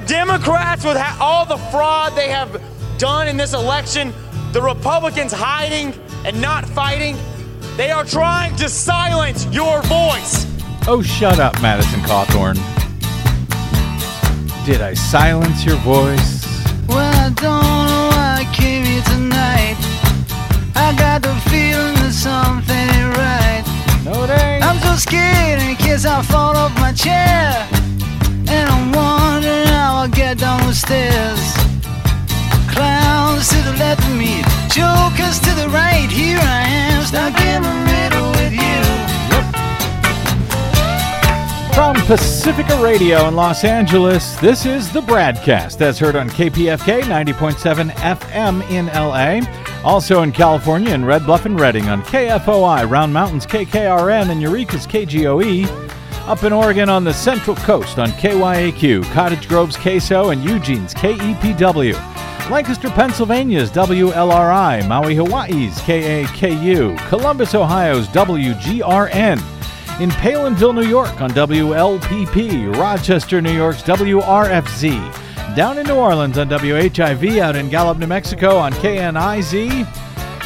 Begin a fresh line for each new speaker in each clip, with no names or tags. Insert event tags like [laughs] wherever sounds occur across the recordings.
The Democrats, with ha- all the fraud they have done in this election, the Republicans hiding and not fighting, they are trying to silence your voice.
Oh, shut up, Madison Cawthorn. Did I silence your voice?
Well, I don't know why I came here tonight. I got the feeling that something ain't right.
No, it ain't.
I'm so scared in case I fall off my chair. And I'm wondering how I'll get down the stairs. Clowns to the left of me, jokers to the right. Here I am, stuck in the middle with you.
From Pacifica Radio in Los Angeles, this is the Bradcast, as heard on KPFK 90.7 FM in LA. Also in California in Red Bluff and Redding on KFOI, Round Mountains KKRN, and Eureka's KGOE. Up in Oregon on the Central Coast on KYAQ, Cottage Grove's KSO, and Eugene's KEPW. Lancaster, Pennsylvania's WLRI, Maui, Hawaii's KAKU, Columbus, Ohio's WGRN in Palenville, New York on WLPP, Rochester, New York's WRFZ, down in New Orleans on WHIV, out in Gallup, New Mexico on KNIZ,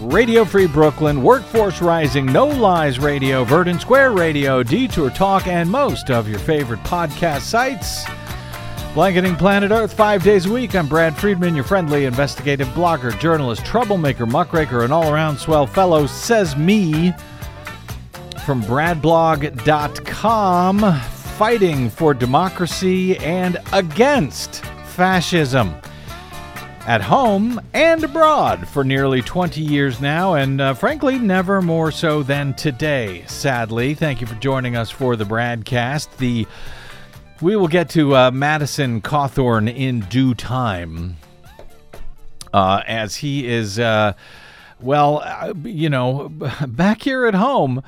Radio Free Brooklyn, Workforce Rising, No Lies Radio, Verdant Square Radio, Detour Talk, and most of your favorite podcast sites. Blanketing Planet Earth five days a week. I'm Brad Friedman, your friendly investigative blogger, journalist, troublemaker, muckraker, and all around swell fellow, says me from bradblog.com fighting for democracy and against fascism at home and abroad for nearly 20 years now, and uh, frankly, never more so than today, sadly. Thank you for joining us for the Bradcast. The we will get to uh, Madison Cawthorn in due time, uh, as he is, uh, well, uh, you know, [laughs] back here at home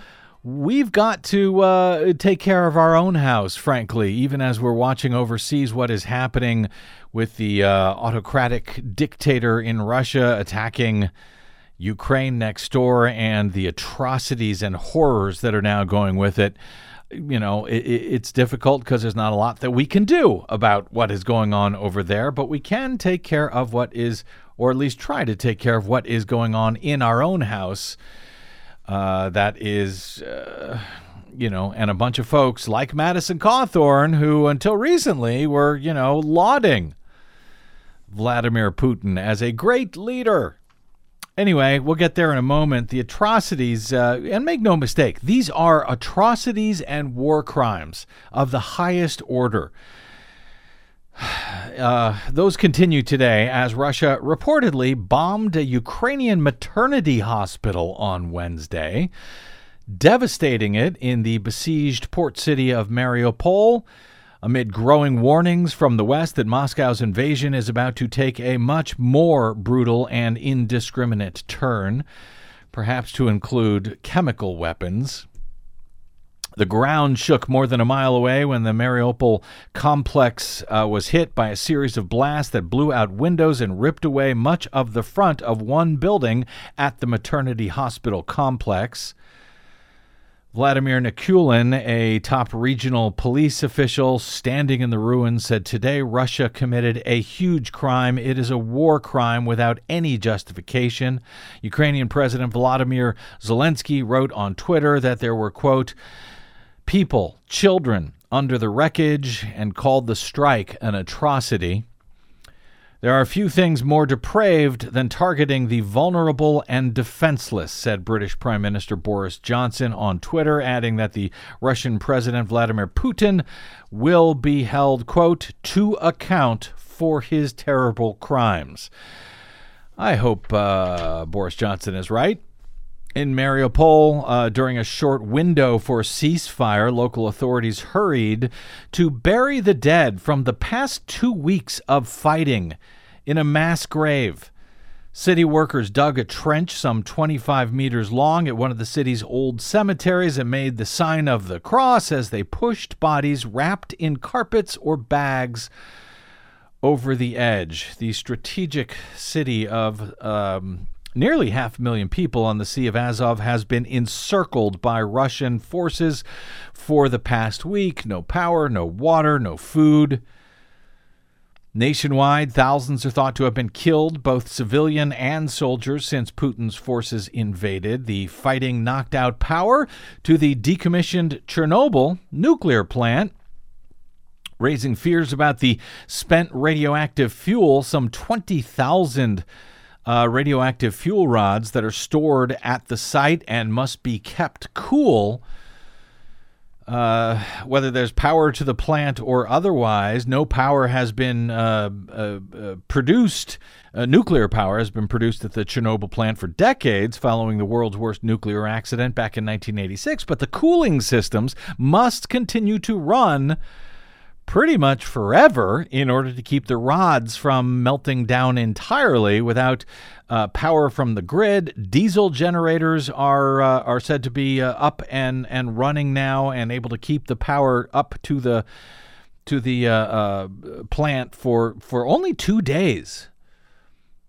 we've got to uh, take care of our own house, frankly, even as we're watching overseas what is happening with the uh, autocratic dictator in Russia attacking Ukraine next door and the atrocities and horrors that are now going with it. You know, it, it's difficult because there's not a lot that we can do about what is going on over there, but we can take care of what is, or at least try to take care of what is going on in our own house uh, that is, uh, you know, and a bunch of folks like Madison Cawthorn who, until recently, were, you know, lauding Vladimir Putin as a great leader. Anyway, we'll get there in a moment. The atrocities, uh, and make no mistake, these are atrocities and war crimes of the highest order. [sighs] Uh, those continue today as Russia reportedly bombed a Ukrainian maternity hospital on Wednesday, devastating it in the besieged port city of Mariupol. Amid growing warnings from the West that Moscow's invasion is about to take a much more brutal and indiscriminate turn, perhaps to include chemical weapons. The ground shook more than a mile away when the Mariupol complex uh, was hit by a series of blasts that blew out windows and ripped away much of the front of one building at the maternity hospital complex. Vladimir Nikulin, a top regional police official standing in the ruins, said today Russia committed a huge crime. It is a war crime without any justification. Ukrainian President Volodymyr Zelensky wrote on Twitter that there were, quote, people, children, under the wreckage and called the strike an atrocity. There are few things more depraved than targeting the vulnerable and defenseless, said British Prime Minister Boris Johnson on Twitter, adding that the Russian President Vladimir Putin will be held, quote, to account for his terrible crimes. I hope uh, Boris Johnson is right. In Mariupol, uh, during a short window for ceasefire, local authorities hurried to bury the dead from the past two weeks of fighting in a mass grave. City workers dug a trench some 25 meters long at one of the city's old cemeteries and made the sign of the cross as they pushed bodies wrapped in carpets or bags over the edge. The strategic city of um, nearly half a million people on the Sea of Azov has been encircled by Russian forces for the past week. No power, no water, no food. Nationwide, thousands are thought to have been killed, both civilian and soldiers, since Putin's forces invaded. The fighting knocked out power to the decommissioned Chernobyl nuclear plant, raising fears about the spent radioactive fuel. Some 20,000 uh, radioactive fuel rods that are stored at the site and must be kept cool uh, whether there's power to the plant or otherwise, no power has been uh, uh, uh produced. Uh, nuclear power has been produced at the Chernobyl plant for decades following the world's worst nuclear accident back in 1986. But the cooling systems must continue to run pretty much forever in order to keep the rods from melting down entirely without uh, power from the grid. Diesel generators are uh, are said to be uh, up and and running now and able to keep the power up to the to the uh, uh, plant for for only two days.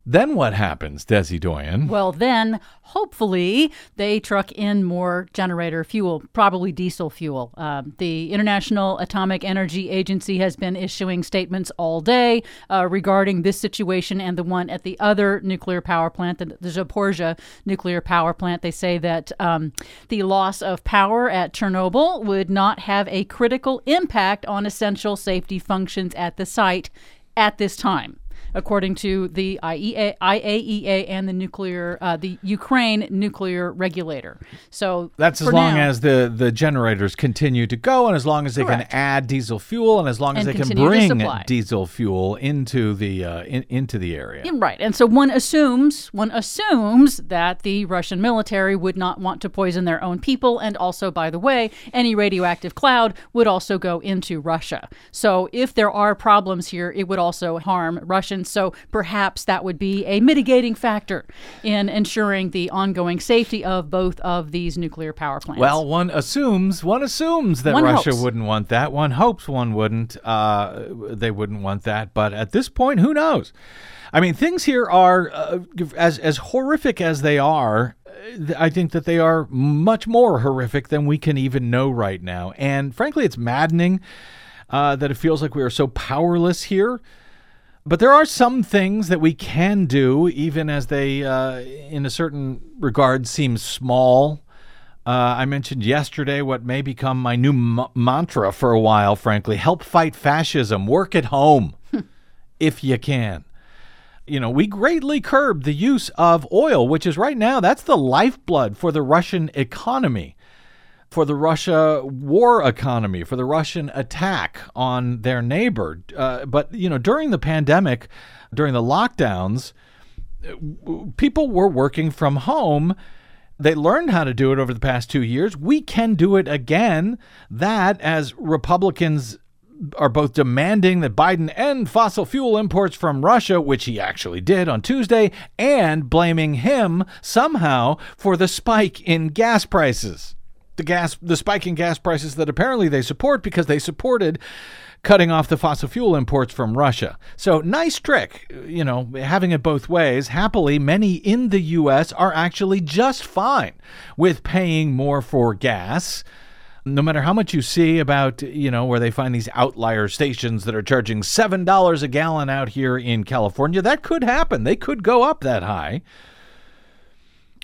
Then what happens, Desi Doyen?
Well, then hopefully they truck in more generator fuel, probably diesel fuel. Uh, the International Atomic Energy Agency has been issuing statements all day uh, regarding this situation and the one at the other nuclear power plant, the, the Zaporizhia nuclear power plant. They say that um, the loss of power at Chernobyl would not have a critical impact on essential safety functions at the site at this time according to the IEA, IAEA and the nuclear, uh, the Ukraine nuclear regulator. So
that's as long now, as the the generators continue to go, and as long as they correct. can add diesel fuel, and as long as and they can bring diesel fuel into the uh, in, into the area.
right, and so one assumes one assumes that the Russian military would not want to poison their own people, and also, by the way, any radioactive cloud would also go into Russia. So if there are problems here, it would also harm Russian so perhaps that would be a mitigating factor in ensuring the ongoing safety of both of these nuclear power plants.
Well, one assumes one assumes that
one
Russia
hopes.
wouldn't want that. One hopes one wouldn't. Uh, they wouldn't want that. But at this point, who knows? I mean, things here are uh, as as horrific as they are. I think that they are much more horrific than we can even know right now. And frankly, it's maddening uh, that it feels like we are so powerless here. But there are some things that we can do, even as they, uh, in a certain regard, seem small. Uh, I mentioned yesterday what may become my new m- mantra for a while, frankly help fight fascism, work at home if you can. You know, we greatly curbed the use of oil, which is right now, that's the lifeblood for the Russian economy for the Russia war economy, for the Russian attack on their neighbor. Uh, but, you know, during the pandemic, during the lockdowns, people were working from home. They learned how to do it over the past two years. We can do it again. That, as Republicans are both demanding that Biden end fossil fuel imports from Russia, which he actually did on Tuesday, and blaming him somehow for the spike in gas prices the gas the spike in gas prices that apparently they support because they supported cutting off the fossil fuel imports from Russia. So nice trick, you know, having it both ways. Happily, many in the US are actually just fine with paying more for gas. No matter how much you see about, you know, where they find these outlier stations that are charging $7 a gallon out here in California, that could happen. They could go up that high.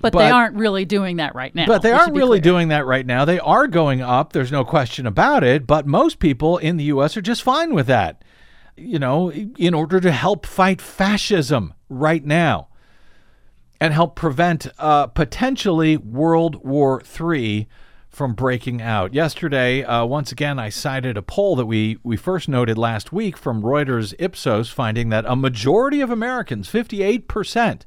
But, but, they aren't really doing that right now.
But they aren't really clear. doing that right now. They are going up. There's no question about it. But most people in the U.S. are just fine with that. You know, in order to help fight fascism right now and help prevent uh, potentially World War III from breaking out. Yesterday, uh, once again, I cited a poll that we, we first noted last week from Reuters Ipsos, finding that a majority of Americans, 58%,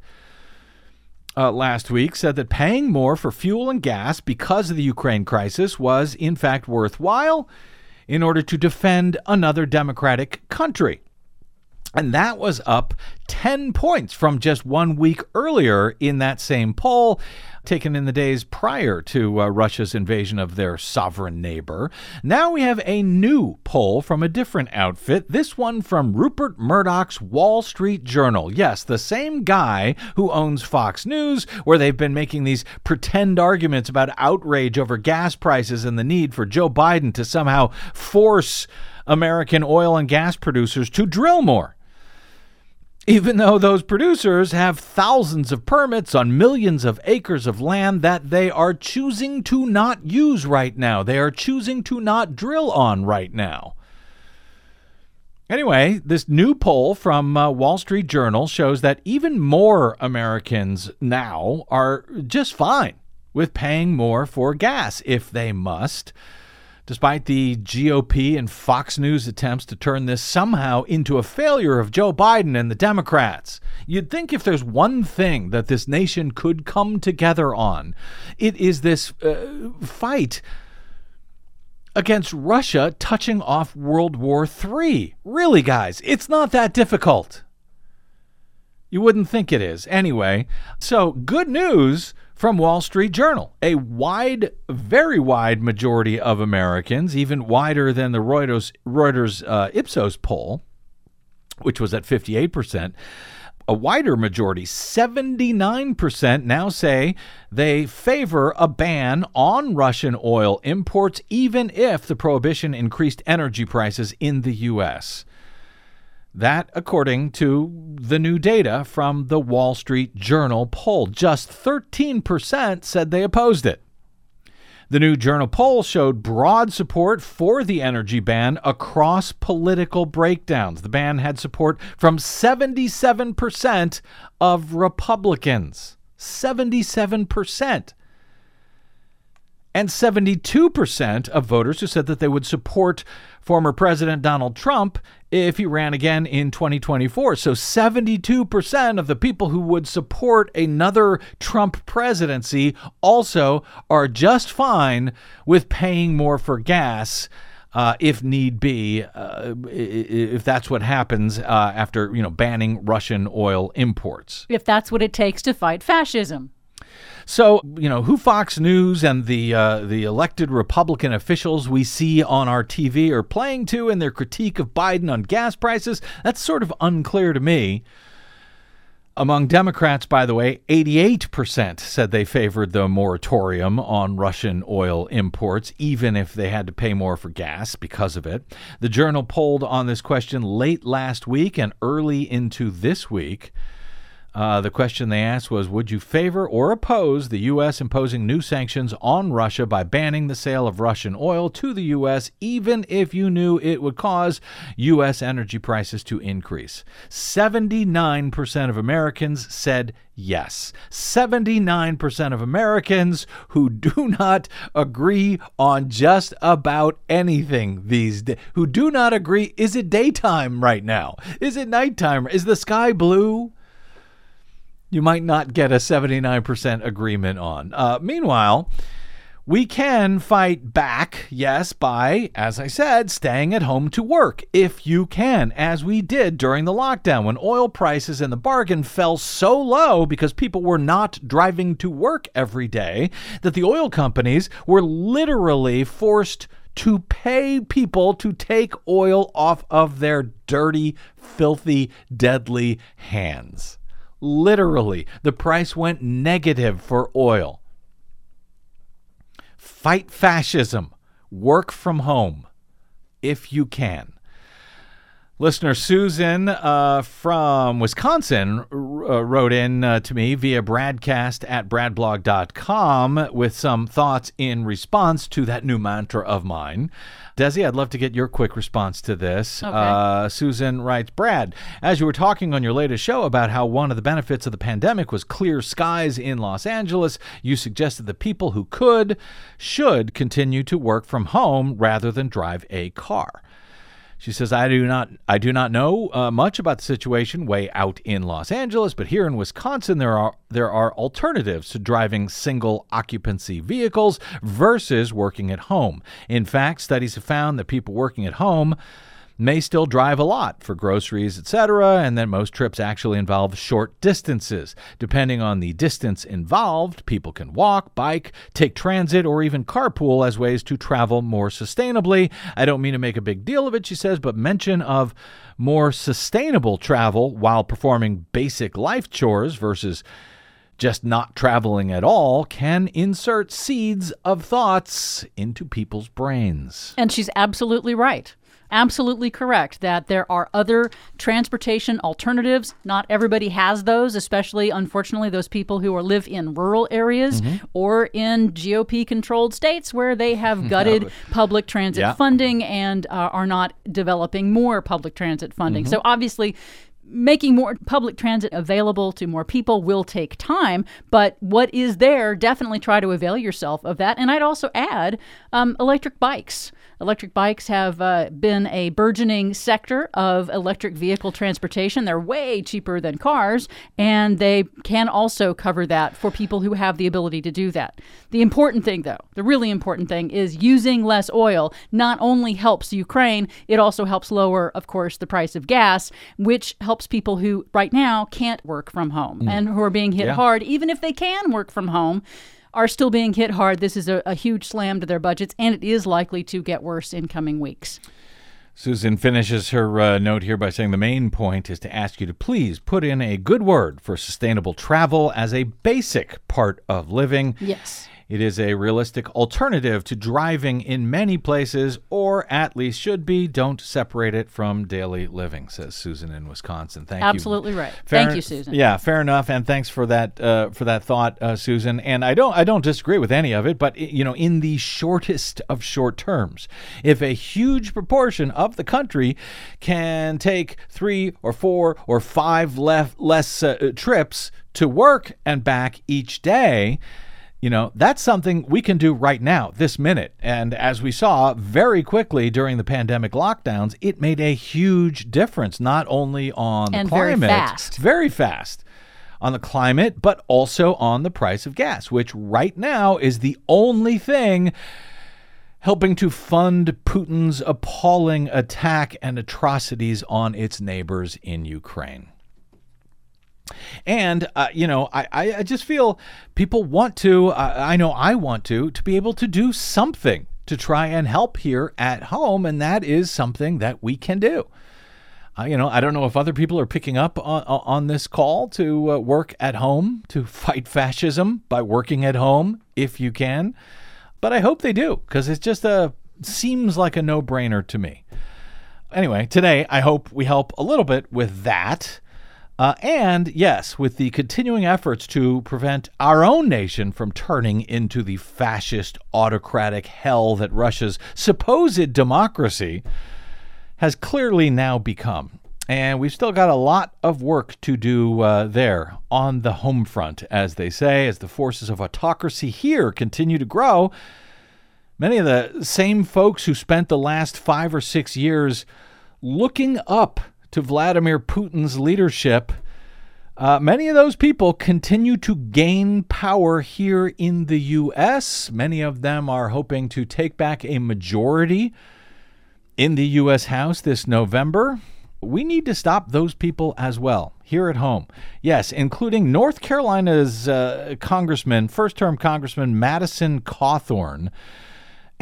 uh, last week said that paying more for fuel and gas because of the Ukraine crisis was, in fact, worthwhile in order to defend another democratic country. And that was up 10 points from just one week earlier in that same poll, taken in the days prior to uh, Russia's invasion of their sovereign neighbor. Now we have a new poll from a different outfit, this one from Rupert Murdoch's Wall Street Journal. Yes, the same guy who owns Fox News, where they've been making these pretend arguments about outrage over gas prices and the need for Joe Biden to somehow force American oil and gas producers to drill more even though those producers have thousands of permits on millions of acres of land that they are choosing to not use right now. They are choosing to not drill on right now. Anyway, this new poll from uh, Wall Street Journal shows that even more Americans now are just fine with paying more for gas if they must despite the GOP and Fox News attempts to turn this somehow into a failure of Joe Biden and the Democrats. You'd think if there's one thing that this nation could come together on, it is this uh, fight against Russia touching off World War III. Really, guys, it's not that difficult. You wouldn't think it is. Anyway, so good news from Wall Street Journal. A wide, very wide majority of Americans, even wider than the Reuters, Reuters uh, Ipsos poll, which was at 58%, a wider majority, 79%, now say they favor a ban on Russian oil imports, even if the prohibition increased energy prices in the U.S. That, according to the new data from the Wall Street Journal poll, just 13% said they opposed it. The new Journal poll showed broad support for the energy ban across political breakdowns. The ban had support from 77% of Republicans. 77% and 72% of voters who said that they would support former President Donald Trump if he ran again in 2024. So 72% of the people who would support another Trump presidency also are just fine with paying more for gas. Uh, if need be, uh, if that's what happens uh, after you know banning Russian oil imports.
If that's what it takes to fight fascism.
So, you know, who Fox News and the uh, the elected Republican officials we see on our TV are playing to in their critique of Biden on gas prices, that's sort of unclear to me. Among Democrats, by the way, 88% said they favored the moratorium on Russian oil imports, even if they had to pay more for gas because of it. The Journal polled on this question late last week and early into this week. Uh, the question they asked was Would you favor or oppose the U.S. imposing new sanctions on Russia by banning the sale of Russian oil to the U.S., even if you knew it would cause U.S. energy prices to increase? 79% of Americans said yes. 79% of Americans who do [laughs] not agree on just about anything these days, who do not agree is it daytime right now? Is it nighttime? Is the sky blue? You might not get a 79% agreement on. Uh, meanwhile, we can fight back, yes, by, as I said, staying at home to work, if you can, as we did during the lockdown when oil prices in the bargain fell so low because people were not driving to work every day that the oil companies were literally forced to pay people to take oil off of their dirty, filthy, deadly hands. Literally, the price went negative for oil. Fight fascism. Work from home if you can. Listener Susan uh, from Wisconsin uh, wrote in uh, to me via Bradcast at bradblog.com with some thoughts in response to that new mantra of mine. Desi, I'd love to get your quick response to this.
Okay.
Uh, Susan writes Brad, as you were talking on your latest show about how one of the benefits of the pandemic was clear skies in Los Angeles, you suggested that people who could should continue to work from home rather than drive a car. She says, "I do not, I do not know uh, much about the situation way out in Los Angeles, but here in Wisconsin, there are there are alternatives to driving single occupancy vehicles versus working at home. In fact, studies have found that people working at home." May still drive a lot for groceries, etc., and that most trips actually involve short distances. Depending on the distance involved, people can walk, bike, take transit, or even carpool as ways to travel more sustainably. I don't mean to make a big deal of it, she says, but mention of more sustainable travel while performing basic life chores versus just not traveling at all can insert seeds of thoughts into people's brains.
And she's absolutely right. Absolutely correct that there are other transportation alternatives. Not everybody has those, especially, unfortunately, those people who are, live in rural areas
Mm-hmm.
or in GOP controlled states where they have [laughs] gutted public transit
Yeah.
funding and uh, are not developing more public transit funding.
Mm-hmm.
So, obviously, making more public transit available to more people will take time, but what is there, definitely try to avail yourself of that. And I'd also add um, electric bikes. Electric bikes have uh, been a burgeoning sector of electric vehicle transportation. They're way cheaper than cars, and they can also cover that for people who have the ability to do that. The important thing, though, the really important thing is using less oil not only helps Ukraine, it also helps lower, of course, the price of gas, which helps people who right now can't work from home and who are being hit
Yeah.
hard, even if they can work from home. Are still being hit hard. This is a, a huge slam to their budgets, and it is likely to get worse in coming weeks.
Susan finishes her uh, note here by saying the main point is to ask you to please put in a good word for sustainable travel as a basic part of living.
Yes.
It is a realistic alternative to driving in many places, or at least should be. Don't separate it from daily living, says Susan in Wisconsin. Thank you.
Absolutely right. Thank you, Susan.
Yeah, fair enough, and thanks for that uh, for that thought, uh, Susan. And I don't I don't disagree with any of it, but you know, in the shortest of short terms, if a huge proportion of the country can take three or four or five left less uh, trips to work and back each day. You know, that's something we can do right now, this minute. And as we saw very quickly during the pandemic lockdowns, it made a huge difference, not only on
And
the
very
climate,
fast.
very fast on the climate, but also on the price of gas, which right now is the only thing helping to fund Putin's appalling attack and atrocities on its neighbors in Ukraine. And uh, you know, I, I just feel people want to. Uh, I know I want to to be able to do something to try and help here at home, and that is something that we can do. Uh, you know, I don't know if other people are picking up on, on this call to uh, work at home to fight fascism by working at home if you can, but I hope they do because it's just a seems like a no brainer to me. Anyway, today I hope we help a little bit with that. Uh, and yes, with the continuing efforts to prevent our own nation from turning into the fascist autocratic hell that Russia's supposed democracy has clearly now become. And we've still got a lot of work to do uh, there on the home front, as they say, as the forces of autocracy here continue to grow. Many of the same folks who spent the last five or six years looking up to Vladimir Putin's leadership, uh, many of those people continue to gain power here in the U.S. Many of them are hoping to take back a majority in the U.S. House this November. We need to stop those people as well here at home. Yes, including North Carolina's uh, Congressman, first term Congressman Madison Cawthorn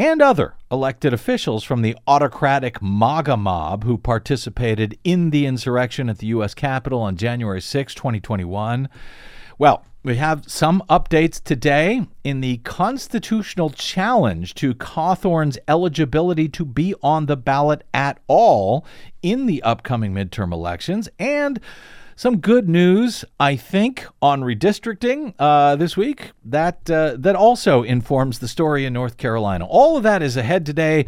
and other elected officials from the autocratic MAGA mob who participated in the insurrection at the U.S. Capitol on January 6, 2021. Well, we have some updates today in the constitutional challenge to Cawthorn's eligibility to be on the ballot at all in the upcoming midterm elections and some good news, I think, on redistricting uh, this week that uh, that also informs the story in North Carolina. All of that is ahead today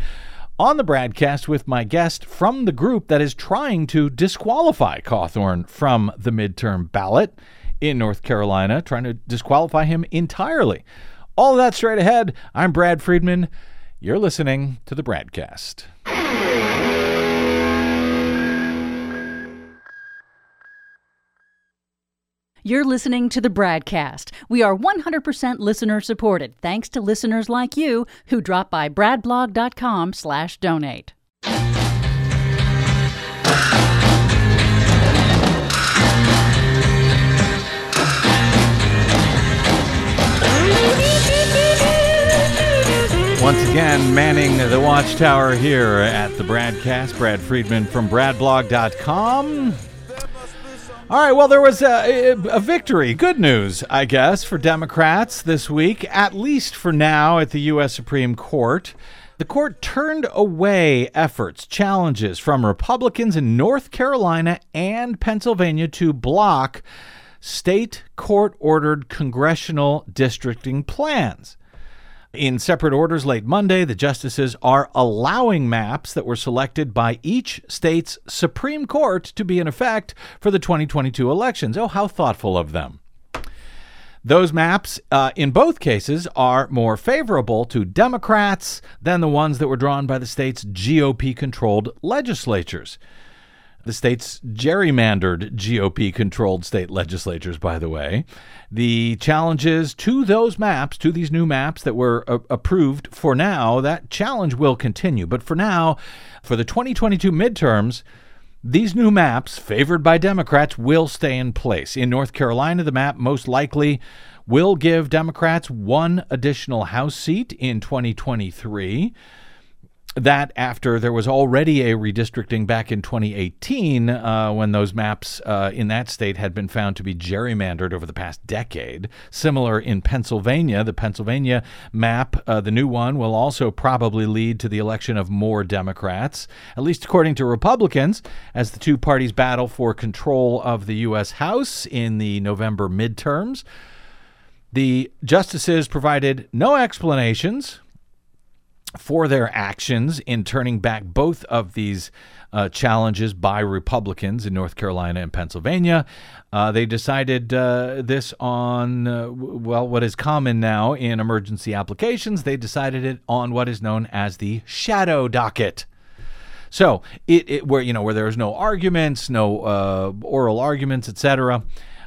on the Bradcast with my guest from the group that is trying to disqualify Cawthorn from the midterm ballot in North Carolina, trying to disqualify him entirely. All of that straight ahead. I'm Brad Friedman. You're listening to the Bradcast.
You're listening to the Bradcast. We are 100% listener supported, thanks to listeners like you who drop by bradblog.com/donate.
Once again, manning the watchtower here at the Bradcast, Brad Friedman from bradblog.com. All right, well, there was a, a, victory. Good news, I guess, for Democrats this week, at least for now, at the U.S. Supreme Court. The court turned away efforts, challenges from Republicans in North Carolina and Pennsylvania to block state court ordered congressional districting plans. In separate orders late Monday, the justices are allowing maps that were selected by each state's Supreme Court to be in effect for the 2022 elections. Oh, how thoughtful of them. Those maps, uh, in both cases, are more favorable to Democrats than the ones that were drawn by the state's GOP controlled legislatures. The state's gerrymandered GOP controlled state legislatures, by the way. The challenges to those maps, to these new maps that were uh, approved for now, that challenge will continue. But for now, for the 2022 midterms, these new maps, favored by Democrats, will stay in place. In North Carolina, the map most likely will give Democrats one additional House seat in 2023 that after there was already a redistricting back in 2018 uh, when those maps uh, in that state had been found to be gerrymandered over the past decade. Similar in Pennsylvania, the Pennsylvania map, uh, the new one, will also probably lead to the election of more Democrats, at least according to Republicans, as the two parties battle for control of the U.S. House in the November midterms. The justices provided no explanations for their actions in turning back both of these uh, challenges by Republicans in North Carolina and Pennsylvania. Uh, they decided uh, this on, uh, well, what is common now in emergency applications. They decided it on what is known as the shadow docket. So it, it where you know where there's no arguments, no uh, oral arguments, etc.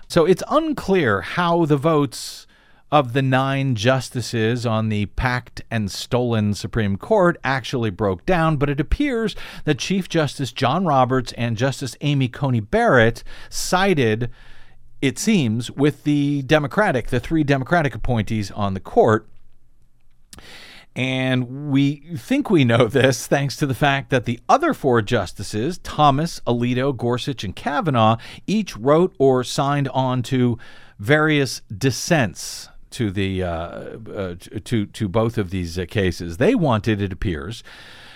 So it's unclear how the votes of the nine justices on the packed and stolen Supreme Court actually broke down, but it appears that Chief Justice John Roberts and Justice Amy Coney Barrett sided, it seems, with the Democratic, the three Democratic appointees on the court. And we think we know this thanks to the fact that the other four justices, Thomas, Alito, Gorsuch, and Kavanaugh, each wrote or signed on to various dissents to the uh, uh, to to both of these uh, cases. They wanted, it appears,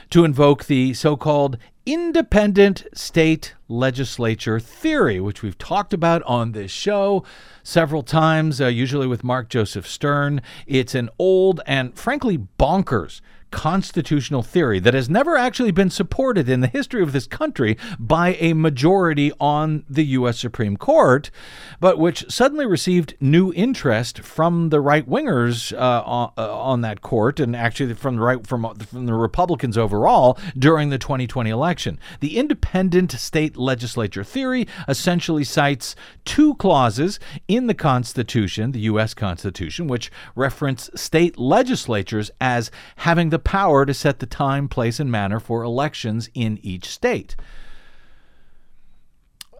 to invoke the so-called independent state legislature theory, which we've talked about on this show several times, uh, usually with Mark Joseph Stern. It's an old and frankly bonkers constitutional theory that has never actually been supported in the history of this country by a majority on the U.S. Supreme Court, but which suddenly received new interest from the right wingers uh, on, uh, on, that court, and actually from the right from, from the Republicans overall during the 2020 election. The independent state legislature theory essentially cites two clauses in the Constitution, the U.S. Constitution, which reference state legislatures as having the the power to set the time, place, and manner for elections in each state.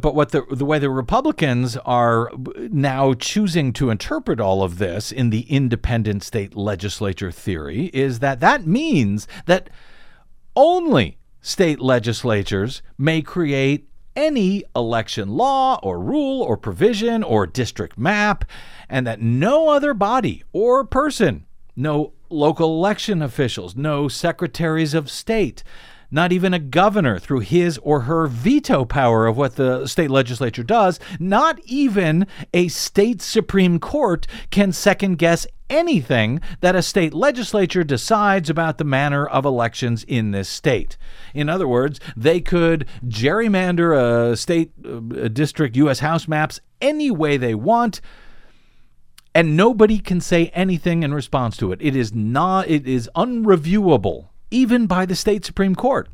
But what the the way the Republicans are now choosing to interpret all of this in the independent state legislature theory is that that means that only state legislatures may create any election law or rule or provision or district map, and that no other body or person, no local election officials, no secretaries of state, not even a governor through his or her veto power of what the state legislature does, not even a state Supreme Court can second guess anything that a state legislature decides about the manner of elections in this state. In other words, they could gerrymander a state a district U.S. House maps any way they want and nobody can say anything in response to it. It is not it is unreviewable even by the state supreme court.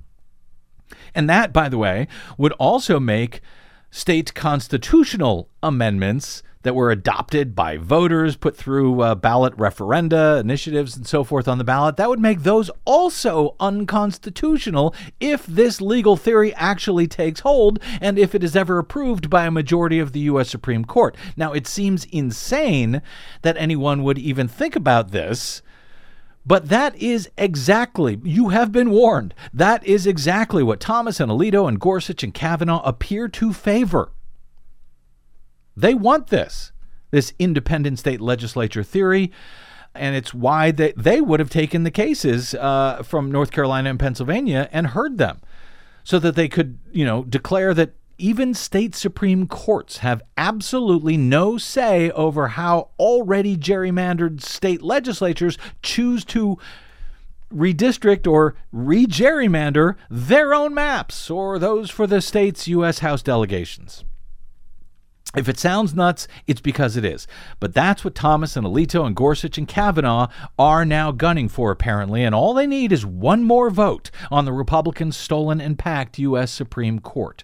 And that by the way would also make state constitutional amendments that were adopted by voters, put through uh, ballot referenda, initiatives, and so forth on the ballot, that would make those also unconstitutional if this legal theory actually takes hold and if it is ever approved by a majority of the U.S. Supreme Court. Now, it seems insane that anyone would even think about this But that is exactly, you have been warned. That is exactly what Thomas and Alito and Gorsuch and Kavanaugh appear to favor. They want this, this independent state legislature theory. And it's why they, they would have taken the cases uh, from North Carolina and Pennsylvania and heard them so that they could, you know, declare that even state Supreme Courts have absolutely no say over how already gerrymandered state legislatures choose to redistrict or re-gerrymander their own maps or those for the state's U.S. House delegations. If it sounds nuts, it's because it is. But that's what Thomas and Alito and Gorsuch and Kavanaugh are now gunning for, apparently, and all they need is one more vote on the Republicans' stolen and packed U.S. Supreme Court.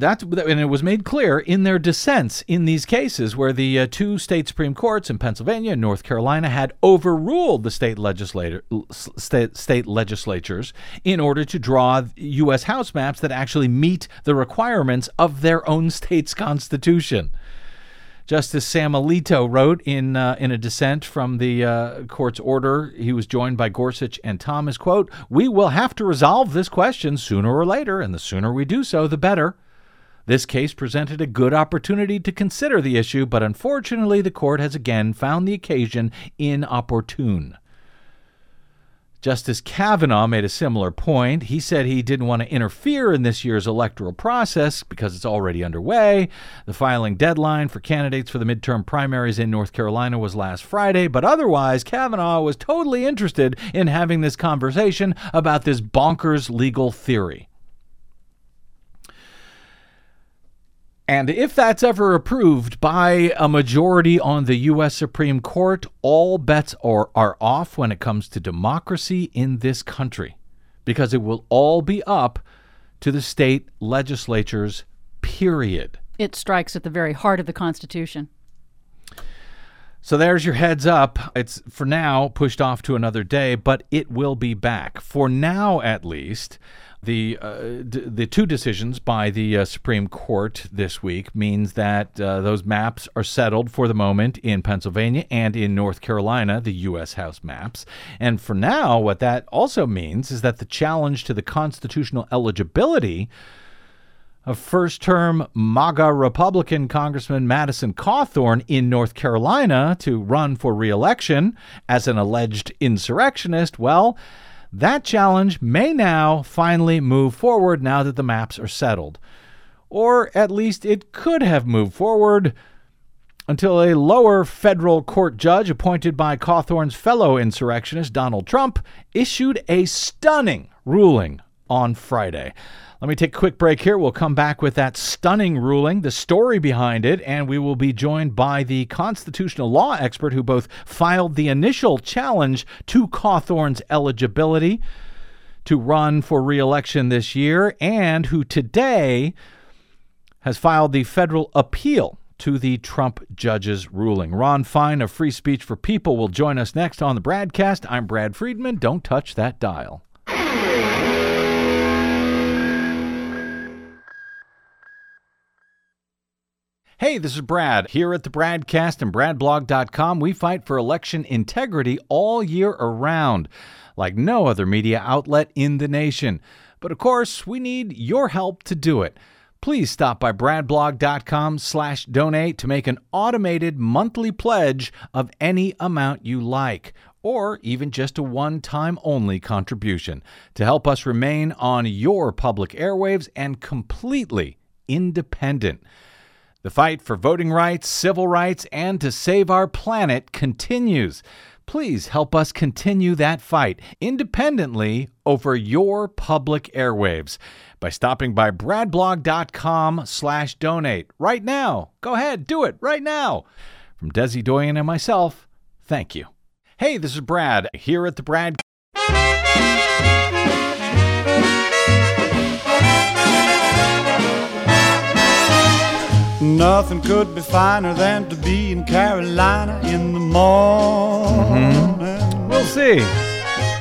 That's and it was made clear in their dissents in these cases where the uh, two state supreme courts in Pennsylvania and North Carolina had overruled the state legislator state, state legislatures in order to draw U.S. House maps that actually meet the requirements of their own state's constitution. Justice Sam Alito wrote in uh, in a dissent from the uh, court's order. He was joined by Gorsuch and Thomas. "Quote: We will have to resolve this question sooner or later, and the sooner we do so, the better." This case presented a good opportunity to consider the issue, but unfortunately, the court has again found the occasion inopportune. Justice Kavanaugh made a similar point. He said he didn't want to interfere in this year's electoral process because it's already underway. The filing deadline for candidates for the midterm primaries in North Carolina was last Friday, but otherwise, Kavanaugh was totally interested in having this conversation about this bonkers legal theory. And if that's ever approved by a majority on the U.S. Supreme Court, all bets are, are off when it comes to democracy in this country because it will all be up to the state legislatures, period.
It strikes at the very heart of the Constitution.
So there's your heads up. It's for now pushed off to another day, but it will be back. For now, at least, the uh, d- the two decisions by the uh, Supreme Court this week means that uh, those maps are settled for the moment in Pennsylvania and in North Carolina, the U.S. House maps. And for now, what that also means is that the challenge to the constitutional eligibility of first term MAGA Republican Congressman Madison Cawthorn in North Carolina to run for reelection as an alleged insurrectionist, well, that challenge may now finally move forward now that the maps are settled. Or at least it could have moved forward until a lower federal court judge appointed by Cawthorn's fellow insurrectionist Donald Trump issued a stunning ruling on Friday. Let me take a quick break here. We'll come back with that stunning ruling, the story behind it, and we will be joined by the constitutional law expert who both filed the initial challenge to Cawthorn's eligibility to run for reelection this year and who today has filed the federal appeal to the Trump judge's ruling. Ron Fein of Free Speech for People will join us next on the Bradcast. I'm Brad Friedman. Don't touch that dial. Hey, this is Brad. Here at the Bradcast and BradBlog.com, we fight for election integrity all year around, like no other media outlet in the nation. But of course, we need your help to do it. Please stop by bradblog.com slash donate to make an automated monthly pledge of any amount you like, or even just a one-time only contribution to help us remain on your public airwaves and completely independent. The fight for voting rights, civil rights, and to save our planet continues. Please help us continue that fight independently over your public airwaves by stopping by bradblog.com slash donate right now. Go ahead, do it right now. From Desi Doyen and myself, thank you. Hey, this is Brad here at the Brad.
Nothing could be finer than to be in Carolina in the morning.
We'll see.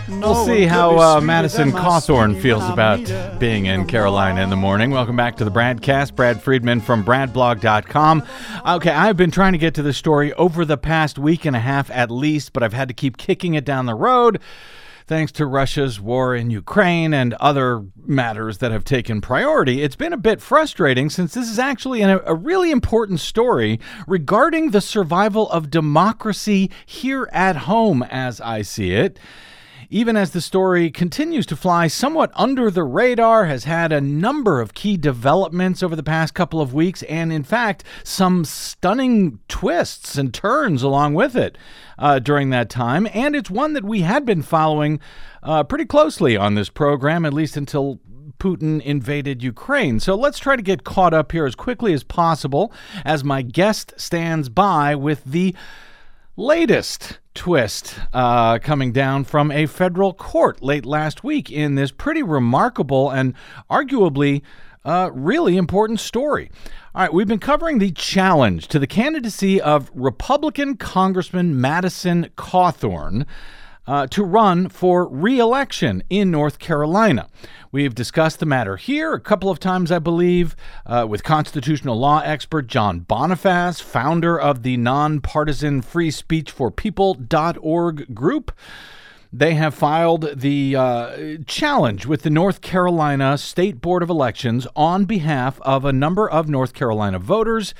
We'll see how uh, Madison Cawthorn feels about being in Carolina in the morning. Welcome back to the Bradcast. Brad Friedman from BradBlog.com. Okay, I've been trying to get to this story over the past week and a half at least, but I've had to keep kicking it down the road thanks to Russia's war in Ukraine and other matters that have taken priority, it's been a bit frustrating since this is actually a, a, really important story regarding the survival of democracy here at home, as I see it even as the story continues to fly somewhat under the radar, has had a number of key developments over the past couple of weeks, and in fact, some stunning twists and turns along with it uh, during that time. And it's one that we had been following uh, pretty closely on this program, at least until Putin invaded Ukraine. So let's try to get caught up here as quickly as possible as my guest stands by with the latest twist uh, coming down from a federal court late last week in this pretty remarkable and arguably uh, really important story. All right, we've been covering the challenge to the candidacy of Republican Congressman Madison Cawthorn uh, to run for re election in North Carolina. We've discussed the matter here a couple of times, I believe, uh, with constitutional law expert John Bonifaz, founder of the nonpartisan Free Speech for People.org group. They have filed the uh, challenge with the North Carolina State Board of Elections on behalf of a number of North Carolina voters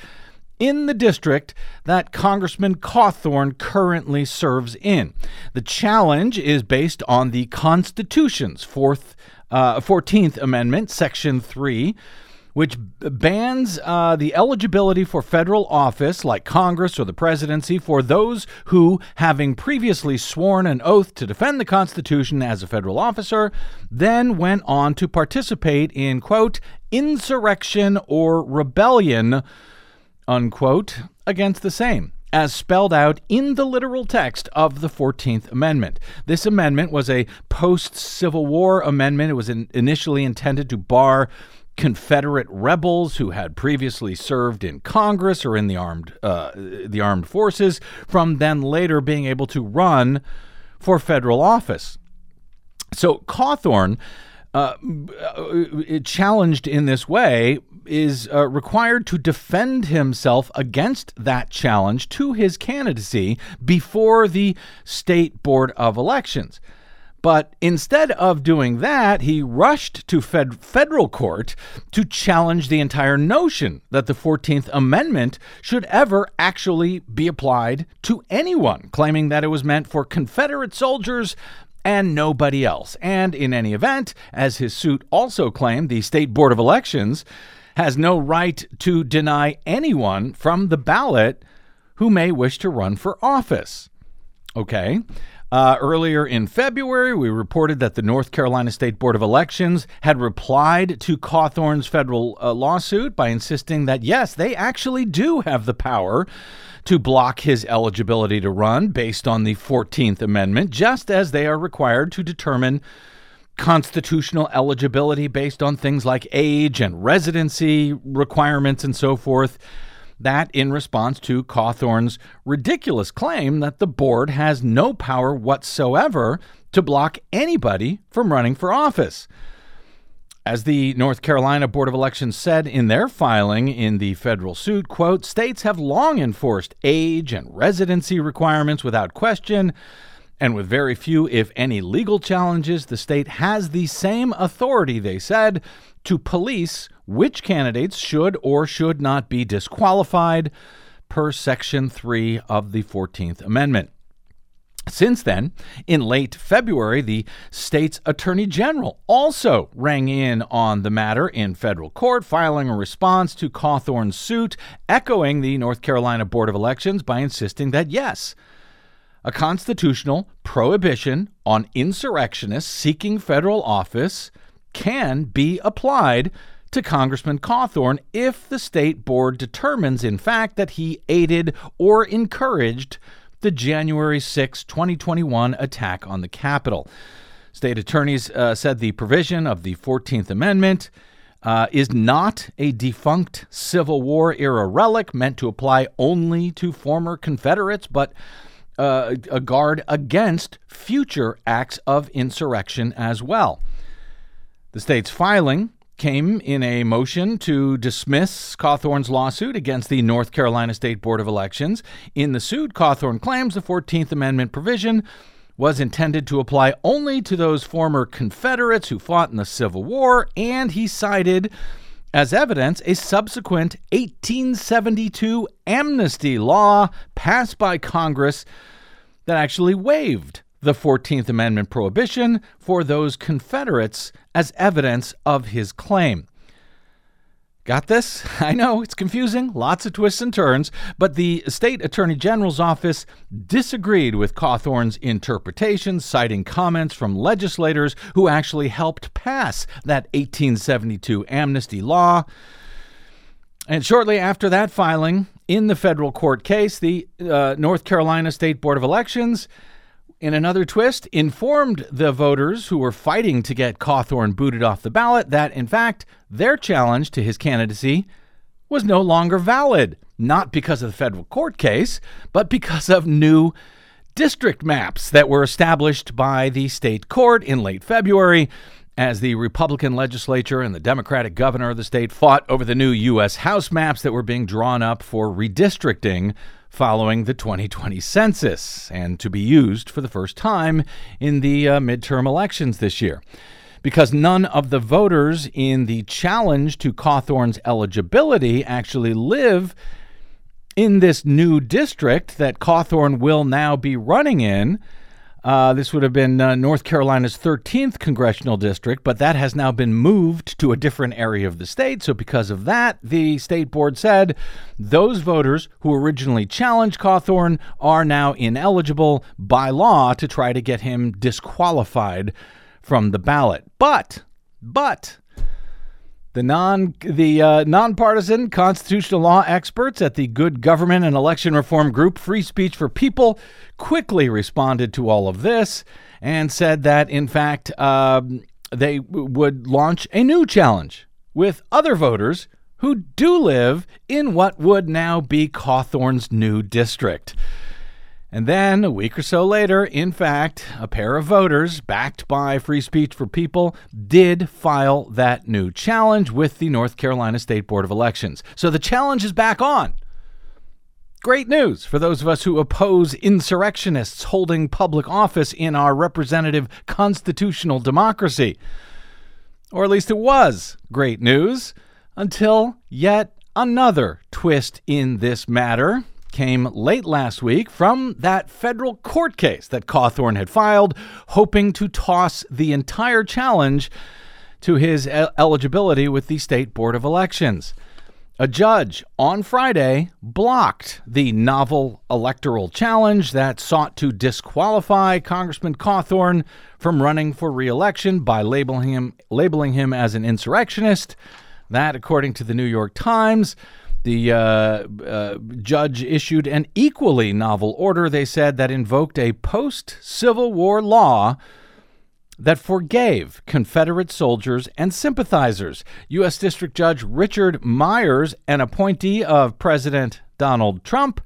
in the district that Congressman Cawthorn currently serves in. The challenge is based on the Constitution's fourth, uh, 14th Amendment, Section 3 which bans uh, the eligibility for federal office, like Congress or the presidency, for those who, having previously sworn an oath to defend the Constitution as a federal officer, then went on to participate in, quote, insurrection or rebellion unquote, against the same as spelled out in the literal text of the 14th Amendment. This amendment was a post Civil War amendment. It was in, initially intended to bar Confederate rebels who had previously served in Congress or in the armed uh, the armed forces from then later being able to run for federal office. So Cawthorn uh, uh challenged in this way is uh, required to defend himself against that challenge to his candidacy before the State Board of Elections. But instead of doing that, he rushed to fed- federal court to challenge the entire notion that the 14th Amendment should ever actually be applied to anyone, claiming that it was meant for Confederate soldiers and nobody else. And in any event, as his suit also claimed, the State Board of Elections has no right to deny anyone from the ballot who may wish to run for office. Okay. Uh, earlier in February, we reported that the North Carolina State Board of Elections had replied to Cawthorn's federal uh, lawsuit by insisting that, yes, they actually do have the power to block his eligibility to run based on the 14th Amendment, just as they are required to determine constitutional eligibility based on things like age and residency requirements and so forth. That in response to Cawthorn's ridiculous claim that the board has no power whatsoever to block anybody from running for office. As the North Carolina Board of Elections said in their filing in the federal suit, quote, states have long enforced age and residency requirements without question. And with very few, if any, legal challenges, the state has the same authority, they said, to police which candidates should or should not be disqualified per Section 3 of the 14th Amendment. Since then, in late February, the state's attorney general also rang in on the matter in federal court, filing a response to Cawthorn's suit, echoing the North Carolina Board of Elections by insisting that yes, a constitutional prohibition on insurrectionists seeking federal office can be applied to Congressman Cawthorn if the state board determines, in fact, that he aided or encouraged the January 6, 2021 attack on the Capitol. State attorneys uh, said the provision of the 14th Amendment uh, is not a defunct Civil War era relic meant to apply only to former Confederates, but uh, a guard against future acts of insurrection as well. The state's filing came in a motion to dismiss Cawthorn's lawsuit against the North Carolina State Board of Elections. In the suit, Cawthorn claims the 14th Amendment provision was intended to apply only to those former Confederates who fought in the Civil War, and he cited as evidence a subsequent 1872 amnesty law passed by Congress that actually waived the 14th Amendment prohibition for those Confederates as evidence of his claim. Got this? [laughs] I know it's confusing, lots of twists and turns, but the state attorney general's office disagreed with Cawthorn's interpretation, citing comments from legislators who actually helped pass that 1872 amnesty law. And shortly after that filing, in the federal court case, the uh, North Carolina State Board of Elections in another twist, informed the voters who were fighting to get Cawthorn booted off the ballot that, in fact, their challenge to his candidacy was no longer valid, not because of the federal court case, but because of new district maps that were established by the state court in late February as the Republican legislature and the Democratic governor of the state fought over the new U.S. House maps that were being drawn up for redistricting following the 2020 census and to be used for the first time in the uh, midterm elections this year. Because none of the voters in the challenge to Cawthorn's eligibility actually live in this new district that Cawthorn will now be running in, uh, this would have been uh, North Carolina's 13th congressional district, but that has now been moved to a different area of the state. So, because of that, the state board said those voters who originally challenged Cawthorn are now ineligible by law to try to get him disqualified from the ballot. But, but, the non the uh, nonpartisan constitutional law experts at the Good Government and Election Reform Group Free Speech for People quickly responded to all of this and said that in fact uh, they w- would launch a new challenge with other voters who do live in what would now be Cawthorn's new district. And then, a week or so later, in fact, a pair of voters, backed by Free Speech for People, did file that new challenge with the North Carolina State Board of Elections. So the challenge is back on. Great news for those of us who oppose insurrectionists holding public office in our representative constitutional democracy. Or at least it was great news until yet another twist in this matter came late last week from that federal court case that Cawthorn had filed, hoping to toss the entire challenge to his eligibility with the State Board of Elections. A judge on Friday blocked the novel electoral challenge that sought to disqualify Congressman Cawthorn from running for reelection by labeling him, labeling him as an insurrectionist. That, according to the New York Times, the uh, uh, judge issued an equally novel order, they said, that invoked a post Civil War law that forgave Confederate soldiers and sympathizers. U.S. District Judge Richard Myers, an appointee of President Donald Trump,